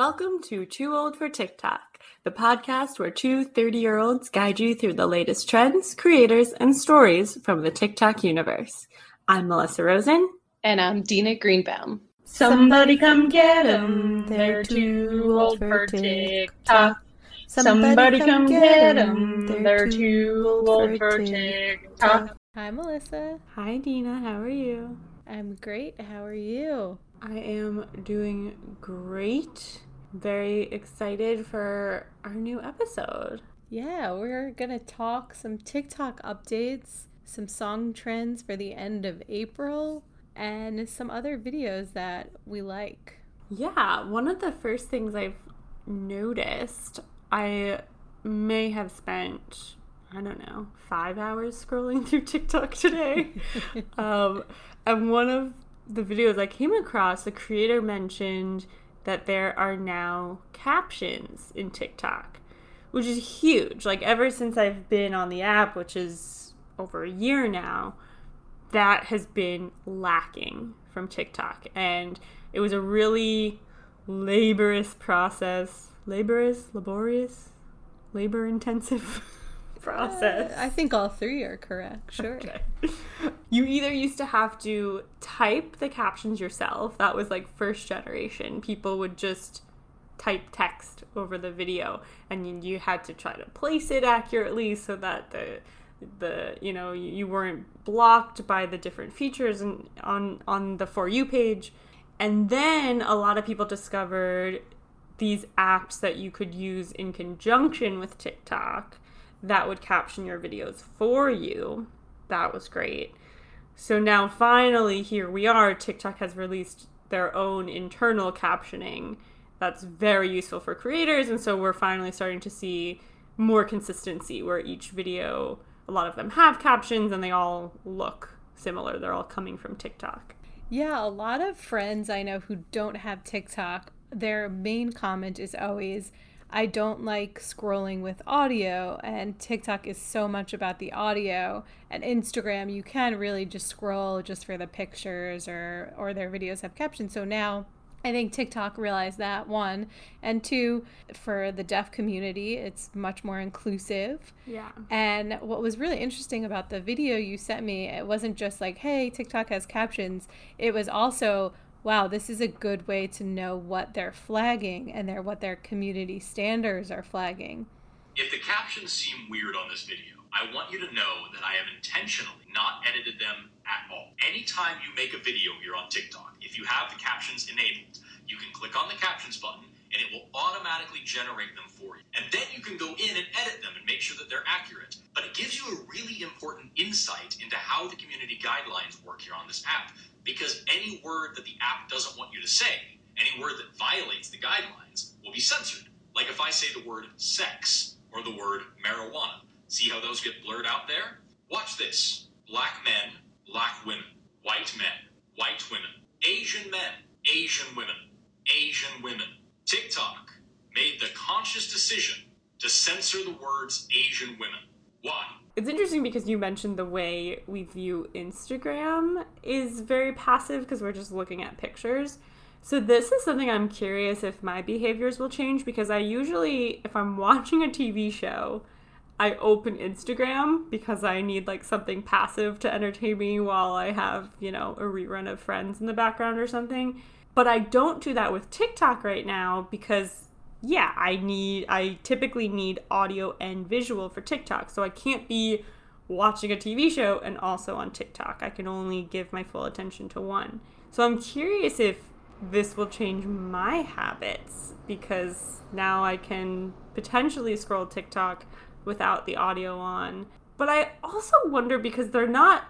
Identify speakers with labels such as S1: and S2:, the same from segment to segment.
S1: Welcome to Too Old for TikTok, the podcast where two 30 year olds guide you through the latest trends, creators, and stories from the TikTok universe. I'm Melissa Rosen.
S2: And I'm Dina Greenbaum.
S3: Somebody come get them. They're too old for TikTok. Somebody come get them. They're too old for TikTok.
S2: Hi, Melissa.
S1: Hi, Dina. How are you?
S2: I'm great. How are you?
S1: I am doing great. Very excited for our new episode.
S2: Yeah, we're going to talk some TikTok updates, some song trends for the end of April, and some other videos that we like.
S1: Yeah, one of the first things I've noticed, I may have spent, I don't know, five hours scrolling through TikTok today. um, and one of the videos I came across, the creator mentioned that there are now captions in TikTok, which is huge. Like, ever since I've been on the app, which is over a year now, that has been lacking from TikTok. And it was a really laborious process. Laborious? Laborious? Labor intensive? process.
S2: Uh, I think all three are correct. Sure. Okay.
S1: You either used to have to type the captions yourself. That was like first generation. People would just type text over the video and you had to try to place it accurately so that the the you know you weren't blocked by the different features and on on the for you page and then a lot of people discovered these apps that you could use in conjunction with TikTok that would caption your videos for you. That was great. So now finally here we are. TikTok has released their own internal captioning that's very useful for creators and so we're finally starting to see more consistency where each video a lot of them have captions and they all look similar. They're all coming from TikTok.
S2: Yeah, a lot of friends I know who don't have TikTok, their main comment is always I don't like scrolling with audio, and TikTok is so much about the audio. And Instagram, you can really just scroll just for the pictures or or their videos have captions. So now I think TikTok realized that one, and two, for the deaf community, it's much more inclusive.
S1: Yeah.
S2: And what was really interesting about the video you sent me, it wasn't just like, "Hey, TikTok has captions." It was also wow, this is a good way to know what they're flagging and what their community standards are flagging.
S4: If the captions seem weird on this video, I want you to know that I have intentionally not edited them at all. Anytime you make a video here on TikTok, if you have the captions enabled, you can click on the captions button and it will automatically generate them for you. And then you can go in and edit them and make sure that they're accurate. But it gives you a really important insight into how the community guidelines work here on this app because any word that the app doesn't want you to say, any word that violates the guidelines, will be censored. Like if I say the word sex or the word marijuana. See how those get blurred out there? Watch this black men, black women, white men, white women, Asian men, Asian women, Asian women. TikTok made the conscious decision to censor the words Asian women. Why?
S1: It's interesting because you mentioned the way we view Instagram is very passive because we're just looking at pictures. So this is something I'm curious if my behaviors will change because I usually if I'm watching a TV show, I open Instagram because I need like something passive to entertain me while I have, you know, a rerun of Friends in the background or something. But I don't do that with TikTok right now because yeah, I need I typically need audio and visual for TikTok. So I can't be watching a TV show and also on TikTok. I can only give my full attention to one. So I'm curious if this will change my habits because now I can potentially scroll TikTok without the audio on. But I also wonder because they're not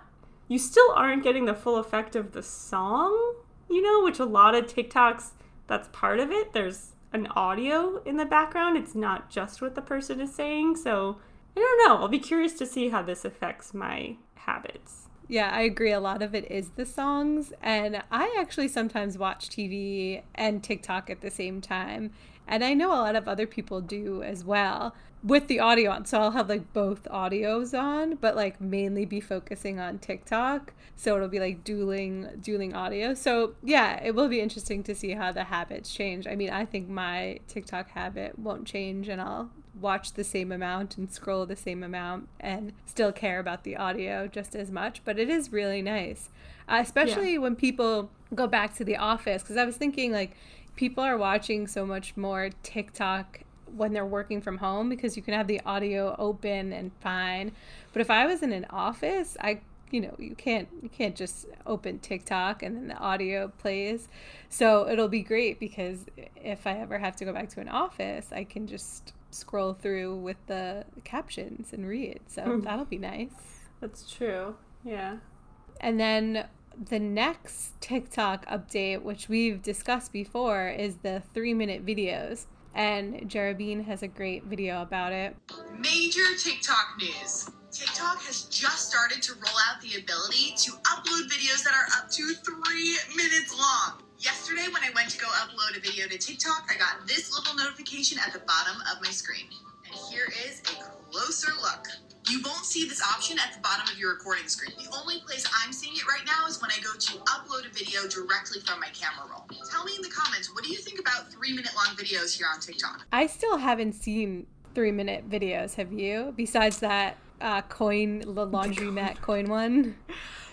S1: you still aren't getting the full effect of the song, you know, which a lot of TikToks that's part of it. There's an audio in the background. It's not just what the person is saying. So I don't know. I'll be curious to see how this affects my habits.
S2: Yeah, I agree. A lot of it is the songs. And I actually sometimes watch TV and TikTok at the same time. And I know a lot of other people do as well with the audio on. So I'll have like both audios on, but like mainly be focusing on TikTok. So it'll be like dueling dueling audio. So yeah, it will be interesting to see how the habits change. I mean, I think my TikTok habit won't change and I'll watch the same amount and scroll the same amount and still care about the audio just as much, but it is really nice. Uh, especially yeah. when people go back to the office because I was thinking like people are watching so much more TikTok when they're working from home because you can have the audio open and fine. But if I was in an office, I you know, you can't you can't just open TikTok and then the audio plays. So it'll be great because if I ever have to go back to an office, I can just scroll through with the captions and read. So mm. that'll be nice.
S1: That's true. Yeah.
S2: And then the next TikTok update, which we've discussed before, is the three minute videos. And Jera Bean has a great video about it.
S5: Major TikTok news. TikTok has just started to roll out the ability to upload videos that are up to three minutes long. Yesterday, when I went to go upload a video to TikTok, I got this little notification at the bottom of my screen. And here is a closer look. You won't see this option at the bottom of your recording screen. The only place I'm seeing it right now is when I go to upload a video directly from my camera roll. Tell me in the comments, what do you think about three minute long videos here on TikTok?
S2: I still haven't seen three minute videos, have you? Besides that uh, coin, the laundromat coin one?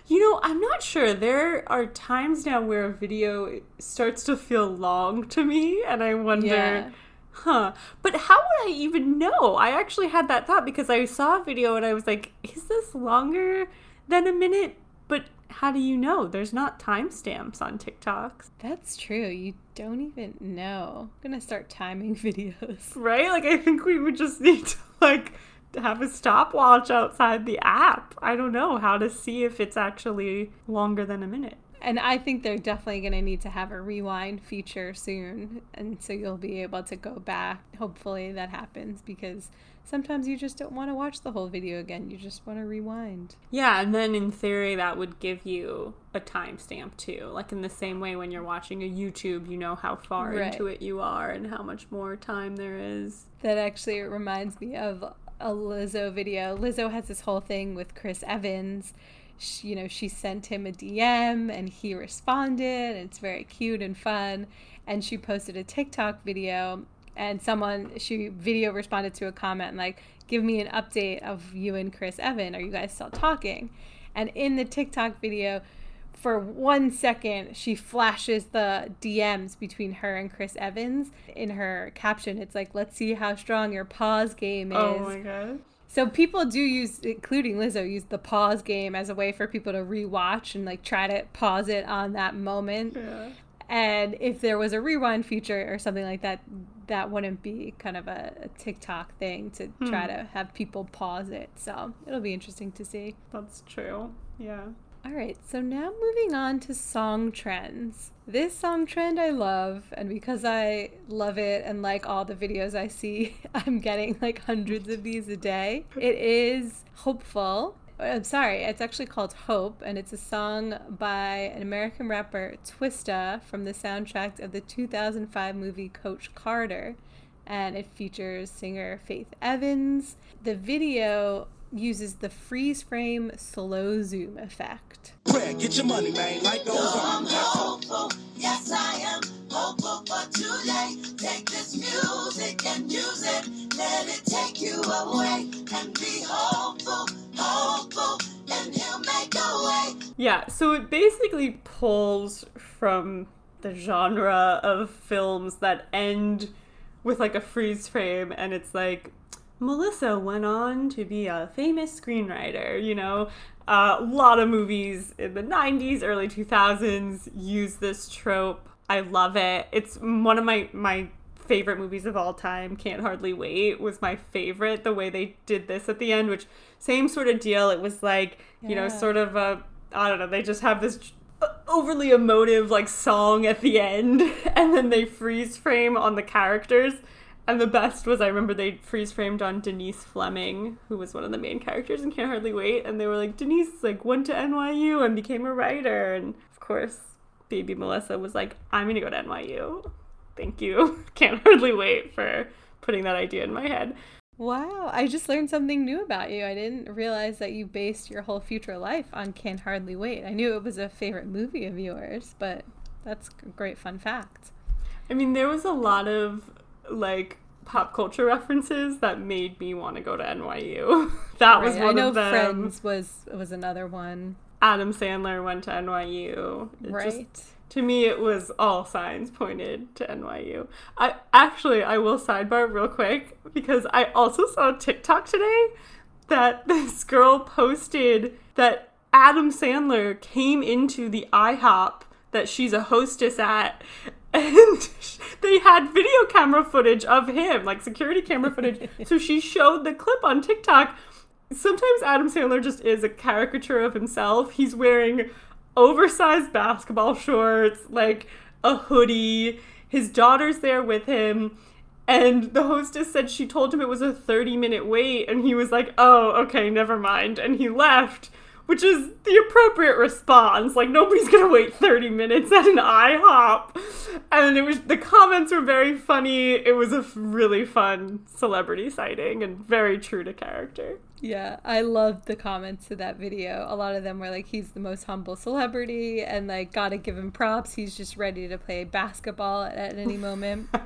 S1: You know, I'm not sure. There are times now where a video starts to feel long to me, and I wonder. Yeah huh. But how would I even know? I actually had that thought because I saw a video and I was like, is this longer than a minute? But how do you know? There's not timestamps on TikToks.
S2: That's true. You don't even know. I'm gonna start timing videos.
S1: Right? Like I think we would just need to like have a stopwatch outside the app. I don't know how to see if it's actually longer than a minute.
S2: And I think they're definitely going to need to have a rewind feature soon. And so you'll be able to go back. Hopefully that happens because sometimes you just don't want to watch the whole video again. You just want to rewind.
S1: Yeah, and then in theory, that would give you a timestamp too. Like in the same way when you're watching a YouTube, you know how far right. into it you are and how much more time there is.
S2: That actually reminds me of a Lizzo video. Lizzo has this whole thing with Chris Evans she, you know, she sent him a DM and he responded. It's very cute and fun. And she posted a TikTok video and someone she video responded to a comment like give me an update of you and Chris Evan are you guys still talking and in the TikTok video for one second she flashes the DMs between her and Chris Evans in her caption it's like let's see how strong your pause game is
S1: oh my god
S2: so people do use, including Lizzo, use the pause game as a way for people to rewatch and like try to pause it on that moment. Yeah. And if there was a rewind feature or something like that, that wouldn't be kind of a, a TikTok thing to hmm. try to have people pause it. So it'll be interesting to see.
S1: That's true. Yeah.
S2: All right, so now moving on to song trends. This song trend I love, and because I love it and like all the videos I see, I'm getting like hundreds of these a day. It is Hopeful. Uh, I'm sorry, it's actually called Hope, and it's a song by an American rapper, Twista, from the soundtrack of the 2005 movie Coach Carter. And it features singer Faith Evans. The video uses the freeze frame slow zoom effect. get your money, man. Like those so I'm hopeful, yes I am hopeful for today. Take this music and use it, let it take you away, and be hopeful, hopeful, and he'll make a way.
S1: Yeah, so it basically pulls from the genre of films that end with like a freeze frame, and it's like Melissa went on to be a famous screenwriter. You know, uh, a lot of movies in the 90s, early 2000s use this trope. I love it. It's one of my, my favorite movies of all time. Can't Hardly Wait was my favorite. The way they did this at the end, which same sort of deal. It was like, yeah. you know, sort of a, I don't know, they just have this overly emotive like song at the end and then they freeze frame on the characters And the best was I remember they freeze framed on Denise Fleming, who was one of the main characters in Can't Hardly Wait, and they were like, Denise like went to NYU and became a writer, and of course, baby Melissa was like, I'm gonna go to NYU. Thank you. Can't hardly wait for putting that idea in my head.
S2: Wow, I just learned something new about you. I didn't realize that you based your whole future life on Can't Hardly Wait. I knew it was a favorite movie of yours, but that's a great fun fact.
S1: I mean, there was a lot of like pop culture references that made me want to go to NYU. that was
S2: Right,
S1: one
S2: I know
S1: of them.
S2: Friends was was another one.
S1: Adam Sandler went to NYU. It
S2: Right.
S1: just- to me, it was all signs pointed to NYU. I actually, I will sidebar real quick because I also saw a TikTok today that this girl posted that Adam Sandler came into the IHOP that she's a hostess at. And they had video camera footage of him, like security camera footage. so she showed the clip on TikTok sometimes Adam Sandler just is a caricature of himself. He's wearing oversized basketball shorts, like a hoodie. His daughter's there with him. And the hostess said she told him it was a 30 minute wait. And he was like, oh, okay, never mind. And he left, which is the appropriate response. Like, nobody's going to wait 30 minutes at an IHOP. And it was, the comments were very funny. It was a really fun celebrity sighting and very true to character.
S2: Yeah, I loved the comments to that video. A lot of them were like, he's the most humble celebrity, and like, gotta give him props. He's just ready to play basketball at, at any moment.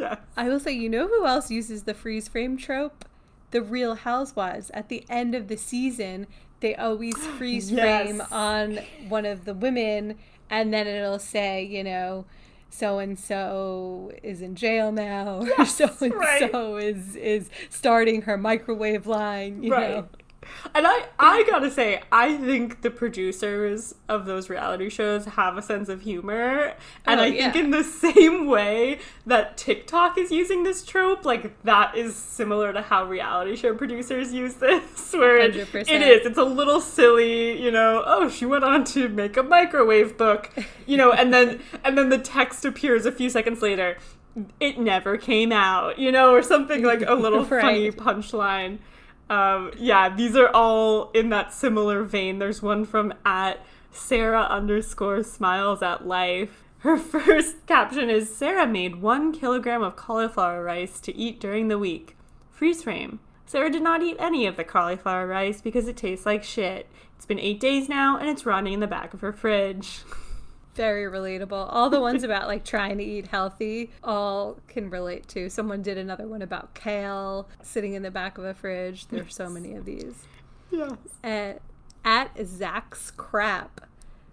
S1: Yes.
S2: I will say, you know who else uses the freeze frame trope? The Real Housewives. At the end of the season, they always freeze frame on one of the women, and then it'll say, you know, so and so is in jail now, or so and so is is starting her microwave line. You
S1: Right.
S2: know,
S1: And I, I gotta say, I think the producers of those reality shows have a sense of humor. And
S2: Oh,
S1: I think
S2: yeah.
S1: in the same way that TikTok is using this trope, like that is similar to how reality show producers use this, where it,
S2: 100%.
S1: it is. It's a little silly, you know, oh, she went on to make a microwave book, you know, and then and then the text appears a few seconds later. It never came out, you know, or something like a little funny punchline. Um, yeah, these are all in that similar vein. There's one from at Sarah underscore smiles at life. Her first caption is Sarah made one kilogram of cauliflower rice to eat during the week. Freeze frame. Sarah did not eat any of the cauliflower rice because it tastes like shit. It's been eight days now and it's rotting in the back of her fridge.
S2: very relatable. All the ones about like trying to eat healthy, all can relate to. Someone did another one about kale sitting in the back of a fridge. There's so many of these.
S1: Yes.
S2: at, at Zach's crap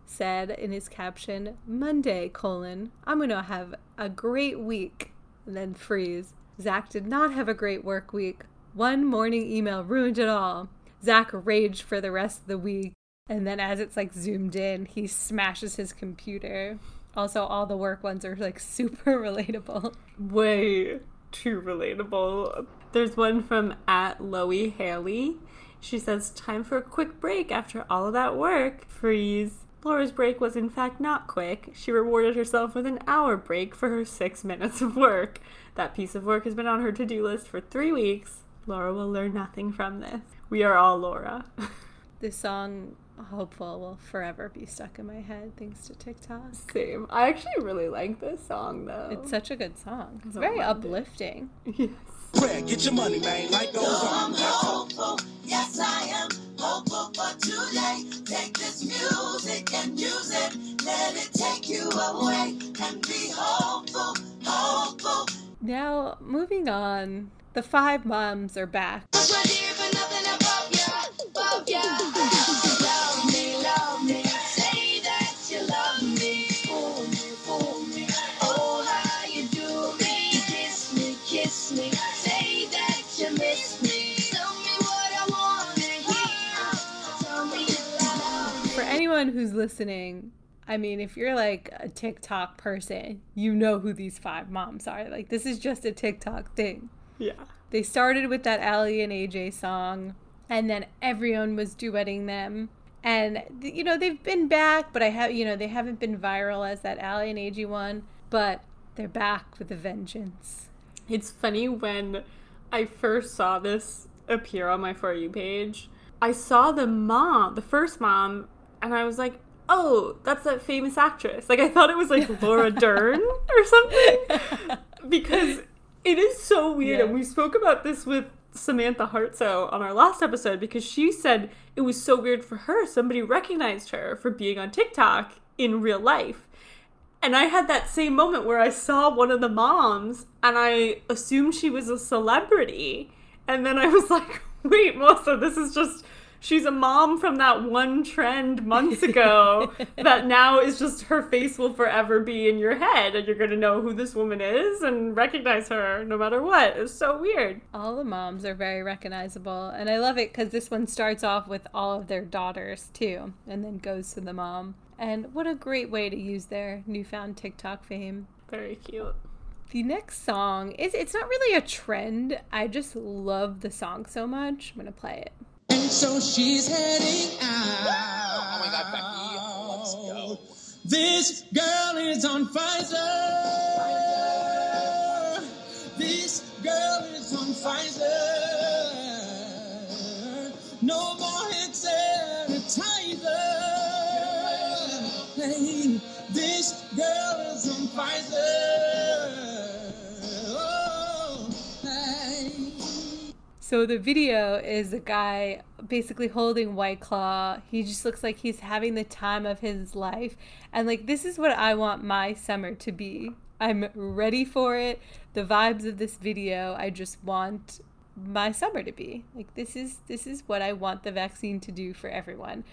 S2: said in his caption monday colon i'm gonna have a great week and then freeze zach did not have a great work week one morning email ruined it all zach raged for the rest of the week and then as it's like zoomed in he smashes his computer also all the work ones are like super relatable
S1: way too relatable. There's one from at Loey Haley. She says, Time for a quick break after all of that work. Freeze. Laura's break was in fact not quick. She rewarded herself with an hour break for her six minutes of work. That piece of work has been on her to do list for three weeks. Laura will learn nothing from this. We are all Laura.
S2: this song hopeful will forever be stuck in my head thanks to tiktok
S1: Same. I actually really like this song though.
S2: it's such a good song it's
S1: Don't
S2: very
S1: mind
S2: uplifting
S1: yes.
S6: Prayer, get your money, man. Life goes on.
S7: hopeful. Yes, I am hopeful for today. Take this music and use it. Let it take you away and be hopeful, hopeful.
S2: Now, moving on, the five moms are back. Anyone who's listening, I mean, if you're like a TikTok person, you know who these five moms are. Like, this is just a TikTok thing.
S1: Yeah.
S2: They started with that Aly and AJ song, and then everyone was duetting them. And you know they've been back, but I have you know they haven't been viral as that Aly and AJ one, but they're back with a vengeance.
S1: It's funny when I first saw this appear on my For You page, I saw the mom, the first mom, and I was like, oh, that's that famous actress. Like, I thought it was like Laura Dern or something because it is so weird.
S2: Yeah.
S1: And we spoke about this with Samantha Hartsoe on our last episode because she said it was so weird for her. Somebody recognized her for being on TikTok in real life. And I had that same moment where I saw one of the moms and I assumed she was a celebrity. And then I was like, wait, Melissa, this is just. She's a mom from that one trend months ago that now is just her face will forever be in your head and you're going to know who this woman is and recognize her no matter what. It's so weird.
S2: All the moms are very recognizable, and I love it because this one starts off with all of their daughters too, and then goes to the mom. And what a great way to use their newfound TikTok fame.
S1: Very cute.
S2: The next song is it's not really a trend. I just love the song so much. I'm gonna play it.
S6: And so she's heading out.
S8: Oh my god, Becky, let's go.
S6: This girl is on Pfizer. This girl is on Pfizer. No more hand sanitizer. Hey, this girl is on Pfizer. Oh, hey.
S2: So the video is a guy basically holding White Claw. He just looks like he's having the time of his life. And like this is what I want my summer to be. I'm ready for it. The vibes of this video, I just want my summer to be. Like this is this is what I want the vaccine to do for everyone.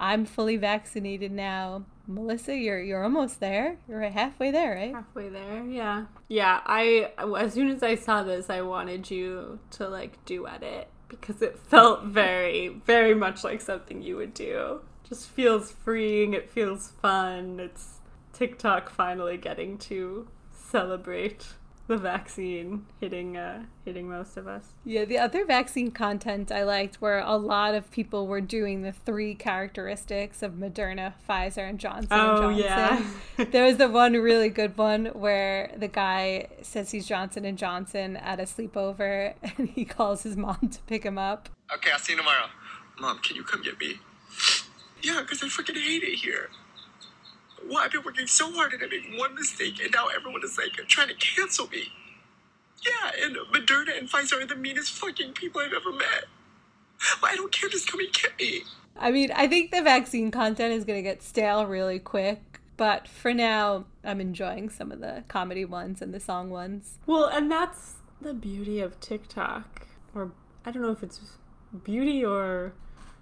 S2: I'm fully vaccinated now. Melissa, you're you're almost there. You're halfway there, right?
S1: Halfway there, yeah. Yeah, I as soon as I saw this, I wanted you to like duet it because it felt very, very much like something you would do. Just feels freeing. It feels fun. It's TikTok finally getting to celebrate the vaccine hitting uh hitting most of us.
S2: Yeah, the other vaccine content I liked where a lot of people were doing the three characteristics of Moderna, Pfizer, and Johnson
S1: Oh,
S2: and
S1: yeah.
S2: Johnson. there was the one really good one where the guy says he's Johnson and Johnson at a sleepover and he calls his mom to pick him up.
S8: Okay, I'll see you tomorrow. Mom, can you come get me? Yeah, because I freaking hate it here. Well, I've been working so hard and I made one mistake, and now everyone is like trying to cancel me. Yeah, and Moderna and Pfizer are the meanest fucking people I've ever met. But I don't care, just come and get me.
S2: I mean, I think the vaccine content is going to get stale really quick, but for now, I'm enjoying some of the comedy ones and the song ones.
S1: Well, and that's the beauty of TikTok. Or I don't know if it's beauty or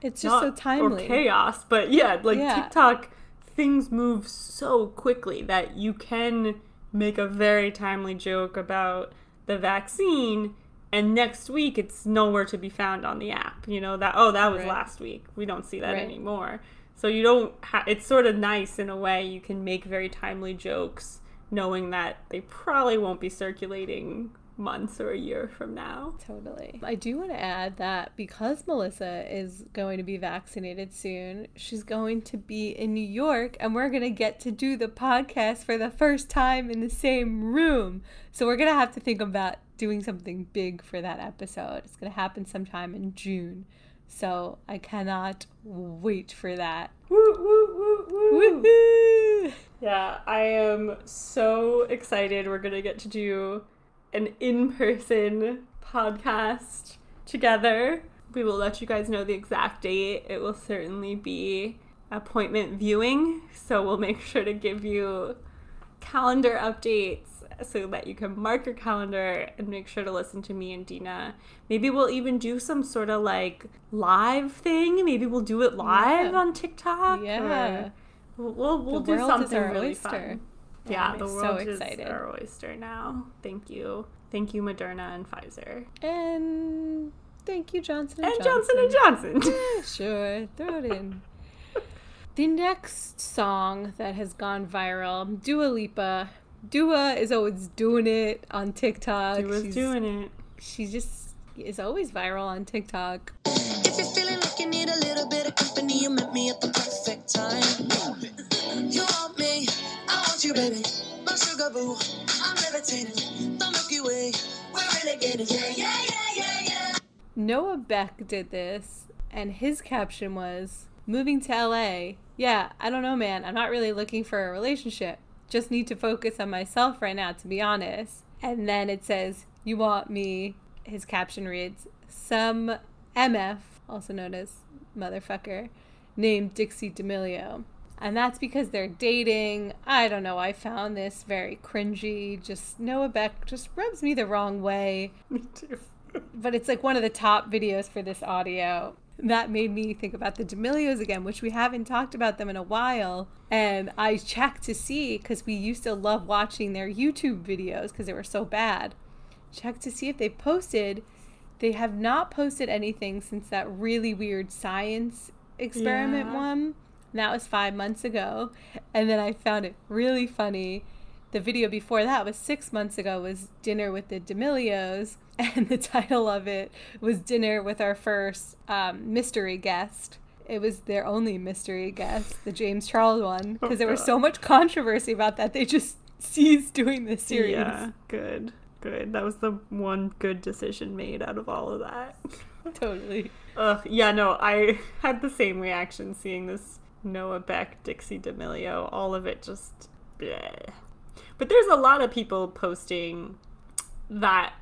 S2: It's just so
S1: not-
S2: timely.
S1: or chaos but yeah like
S2: Yeah.
S1: tiktok things move so quickly that you can make a very timely joke about the vaccine and next week it's nowhere to be found on the app you know that oh that was
S2: Right.
S1: last week we don't see that
S2: Right.
S1: anymore so you don't ha- it's sort of nice in a way you can make very timely jokes knowing that they probably won't be circulating months or a year from now
S2: Totally. I do want to add that because Melissa is going to be vaccinated soon, she's going to be in New York and we're going to get to do the podcast for the first time in the same room. So we're going to have to think about doing something big for that episode. It's going to happen sometime in June. So I cannot wait for that.
S1: woo, woo, woo, woo.
S2: Woohoo!
S1: Yeah, I am so excited. We're going to get to do an in person podcast together. We will let you guys know the exact date. It will certainly be appointment viewing, so we'll make sure to give you calendar updates so that you can mark your calendar and make sure to listen to me and Dina. Maybe we'll even do some sort of like live thing. Maybe we'll do it live
S2: Yeah.
S1: on TikTok.
S2: Yeah.
S1: We'll we'll, we'll do something really
S2: oyster.
S1: fun.
S2: Yeah,
S1: Yeah,
S2: I'm
S1: the
S2: so
S1: world
S2: excited.
S1: is our oyster now. Thank you, thank you, Moderna and Pfizer
S2: And thank you, Johnson and, Johnson.
S1: and Johnson and Johnson.
S2: Yeah, sure, throw it in. The next song that has gone viral, Dua Lipa. Dua is always doing it on TikTok.
S1: She was
S2: She's-
S1: doing it.
S2: She just is always viral on TikTok.
S7: If you're feeling like you need a little bit of company, you met me at the perfect time. You want me, I want
S6: you, baby. My sugar boo, I'm levitating. The Milky Way, we're. Yeah, yeah, yeah, yeah, yeah.
S2: Noah Beck did this, and his caption was Moving to LA. Yeah, I don't know, man. I'm not really looking for a relationship. Just need to focus on myself right now, to be honest. And then it says, You want me. His caption reads, Some MF, also known as motherfucker, named Dixie D'Amelio. And that's because they're dating. I don't know. I found this very cringy. Just Noah Beck just rubs me the wrong way
S1: Me too.
S2: but it's like one of the top videos for this audio. That made me think about the D'Amelios again, which we haven't talked about them in a while. And I checked to see because we used to love watching their YouTube videos because they were so bad. Checked to see if they posted. They have not posted anything since that really weird science experiment
S1: Yeah.
S2: one. That was five months ago. And then I found it really funny. The video before that was six months ago, was Dinner with the D'Amelios. And the title of it was Dinner with Our First um, Mystery Guest. It was their only mystery guest, the James Charles one, because there was so much controversy about that. They just ceased doing this series.
S1: Yeah, good. Good. That was the one good decision made out of all of that.
S2: Totally.
S1: Ugh, yeah, no, I had the same reaction seeing this Noah Beck, Dixie D'Amelio, all of it just bleh. But there's a lot of people posting that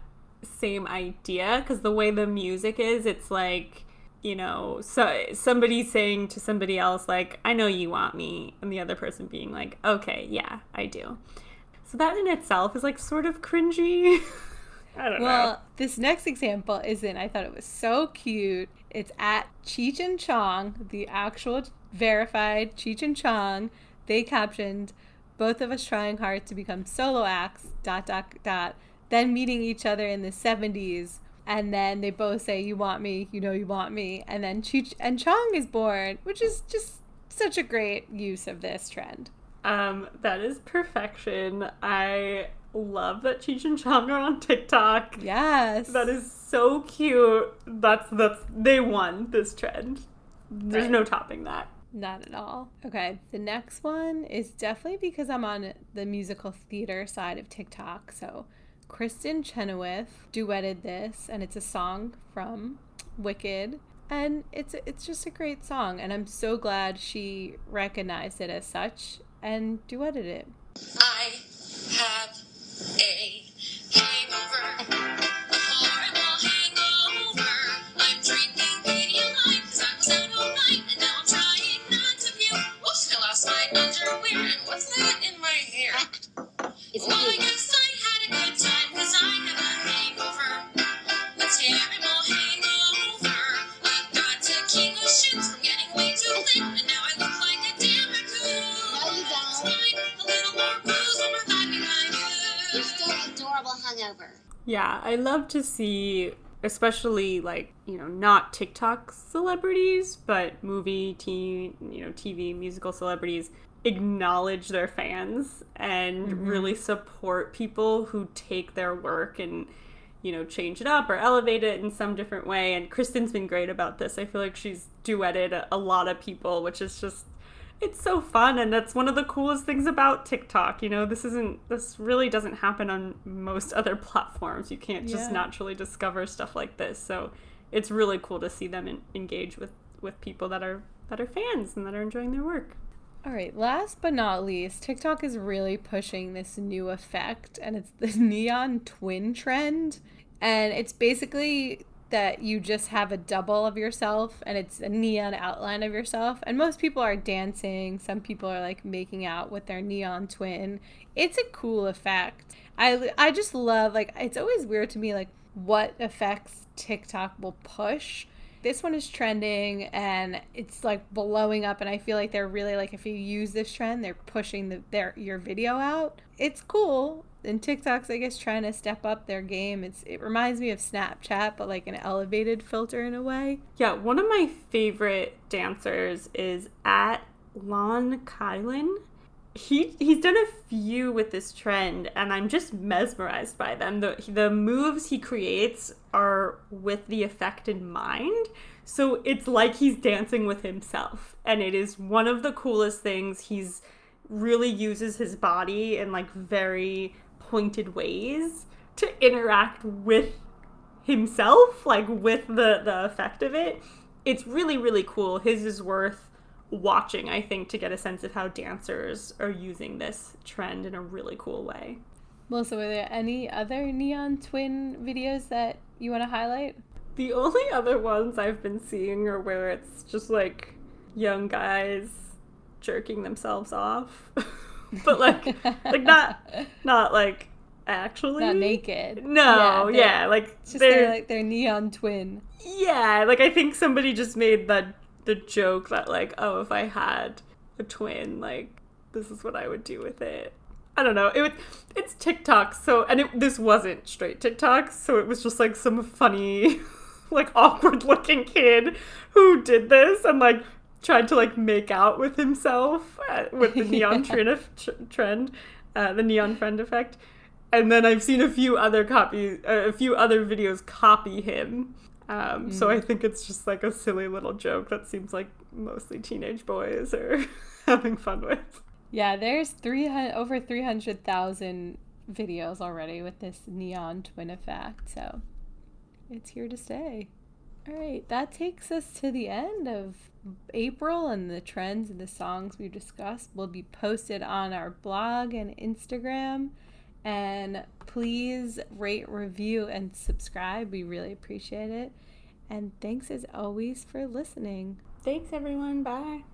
S1: same idea because the way the music is, it's like, you know, so somebody saying to somebody else like, "I know you want me," and the other person being like, "Okay, yeah, I do." So that in itself is like sort of cringy. I don't know.
S2: Well, this next example isn't. I thought it was so cute. It's at Cheech and Chong, the actual verified Cheech and Chong. They captioned, both of us trying hard to become solo acts, dot, dot, dot, then meeting each other in the 70s. And then they both say, You want me, you know, you want me. And then Cheech and Chong is born, which is just such a great use of this trend.
S1: Um, that is perfection. I love that Cheech and Chong are on TikTok.
S2: Yes.
S1: That is so cute. That's that's they won this trend. There's
S2: Right.
S1: no topping that.
S2: Not at all. Okay, the next one is definitely because I'm on the musical theater side of TikTok. So, Kristin Chenoweth duetted this, and it's a song from Wicked, and it's it's just a great song, and I'm so glad she recognized it as such and duetted it.
S7: I have a I
S1: love to see especially like, you know, not TikTok celebrities, but movie, teen, you know, TV, musical celebrities acknowledge their fans and mm-hmm. really support people who take their work and you know, change it up or elevate it in some different way. And Kristin's been great about this. I feel like she's duetted a lot of people, which is just it's so fun and that's one of the coolest things about TikTok. You know, this isn't this really doesn't happen on most other platforms. You can't just
S2: Yeah.
S1: naturally discover stuff like this. So it's really cool to see them en- engage with with people that are that are fans and that are enjoying their work.
S2: All right, last but not least, TikTok is really pushing this new effect, and it's the neon twin trend. And it's basically that you just have a double of yourself, and it's a neon outline of yourself. And most people are dancing, some people are like making out with their neon twin. It's a cool effect. I, I just love, like, it's always weird to me, like, what effects TikTok will push this one is trending and it's like blowing up and i feel like they're really like if you use this trend they're pushing the, their your video out. It's cool. And tiktok's i guess trying to step up their game. It's it reminds me of snapchat but like an elevated filter in a way.
S1: Yeah, one of my favorite dancers is at Lon Kylan. He he's done a few with this trend, and I'm just mesmerized by them. the The moves he creates are with the effect in mind, so it's like he's dancing with himself, and it is one of the coolest things. He's really uses his body in like very pointed ways to interact with himself, like with the the effect of it. It's really really cool. His is worth watching, I think, to get a sense of how dancers are using this trend in a really cool way.
S2: Melissa, were there any other neon twin videos that you want to highlight?
S1: The only other ones I've been seeing are where it's just like young guys jerking themselves off. but like like not not like actually
S2: Not naked.
S1: No,
S2: they're-
S1: yeah, like
S2: just
S1: they're
S2: their like their neon twin.
S1: yeah, like I think somebody just made the the joke that like, oh, if I had a twin, like this is what I would do with it. I don't know. It would, it's TikTok, so and it, this wasn't straight TikTok, so it was just like some funny, like awkward looking kid who did this and like tried to like make out with himself uh, with the neon trend, of, trend uh, the neon friend effect. And then I've seen a few other copy, uh, a few other videos copy him. Um, So I think it's just like a silly little joke that seems like mostly teenage boys are having fun with.
S2: Yeah, there's three hundred over three hundred thousand videos already with this neon twin effect, so it's here to stay. All right, that takes us to the end of April, and the trends and the songs we discussed will be posted on our blog and Instagram. And please rate, review, and subscribe. We really appreciate it. And thanks as always for listening.
S1: Thanks, everyone. Bye.